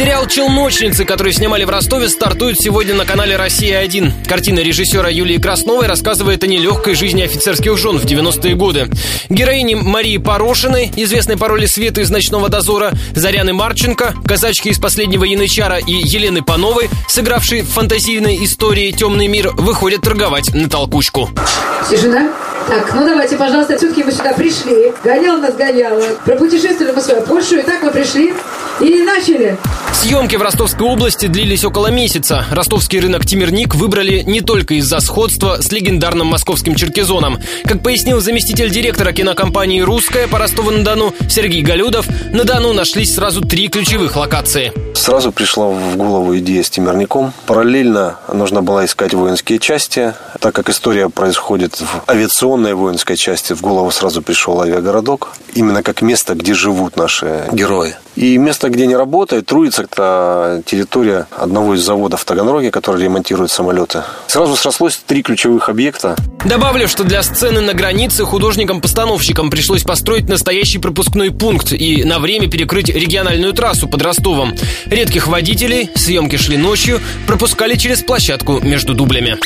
Сериал «Челночницы», который снимали в Ростове, стартует сегодня на канале «Россия-1». Картина режиссера Юлии Красновой рассказывает о нелегкой жизни офицерских жен в 90-е годы. Героини Марии Порошиной, известной по роли Светы из «Ночного дозора», Заряны Марченко, казачки из «Последнего янычара» и Елены Пановой, сыгравшие в фантазийной истории «Темный мир», выходят торговать на толкучку. Тишина. Так, ну давайте, пожалуйста, все-таки мы сюда пришли. Гоняла нас гоняла. Пропутешествовали мы свою Польшу, и так мы пришли и начали. Съемки в Ростовской области длились около месяца. Ростовский рынок Тимирник выбрали не только из-за сходства с легендарным московским Черкизоном. Как пояснил заместитель директора кинокомпании «Русская» по Ростову-на-Дону Сергей Галюдов, на Дону нашлись сразу три ключевых локации. Сразу пришла в голову идея с Тимирником. Параллельно нужно было искать воинские части. Так как история происходит в авиационной воинской части, в голову сразу пришел авиагородок. Именно как место, где живут наши герои. И место, где не работает, трудится, это территория одного из заводов в Таганроге, который ремонтирует самолеты. Сразу срослось три ключевых объекта. Добавлю, что для сцены на границе художникам-постановщикам пришлось построить настоящий пропускной пункт и на время перекрыть региональную трассу под Ростовом. Редких водителей, съемки шли ночью, пропускали через площадку между дублями.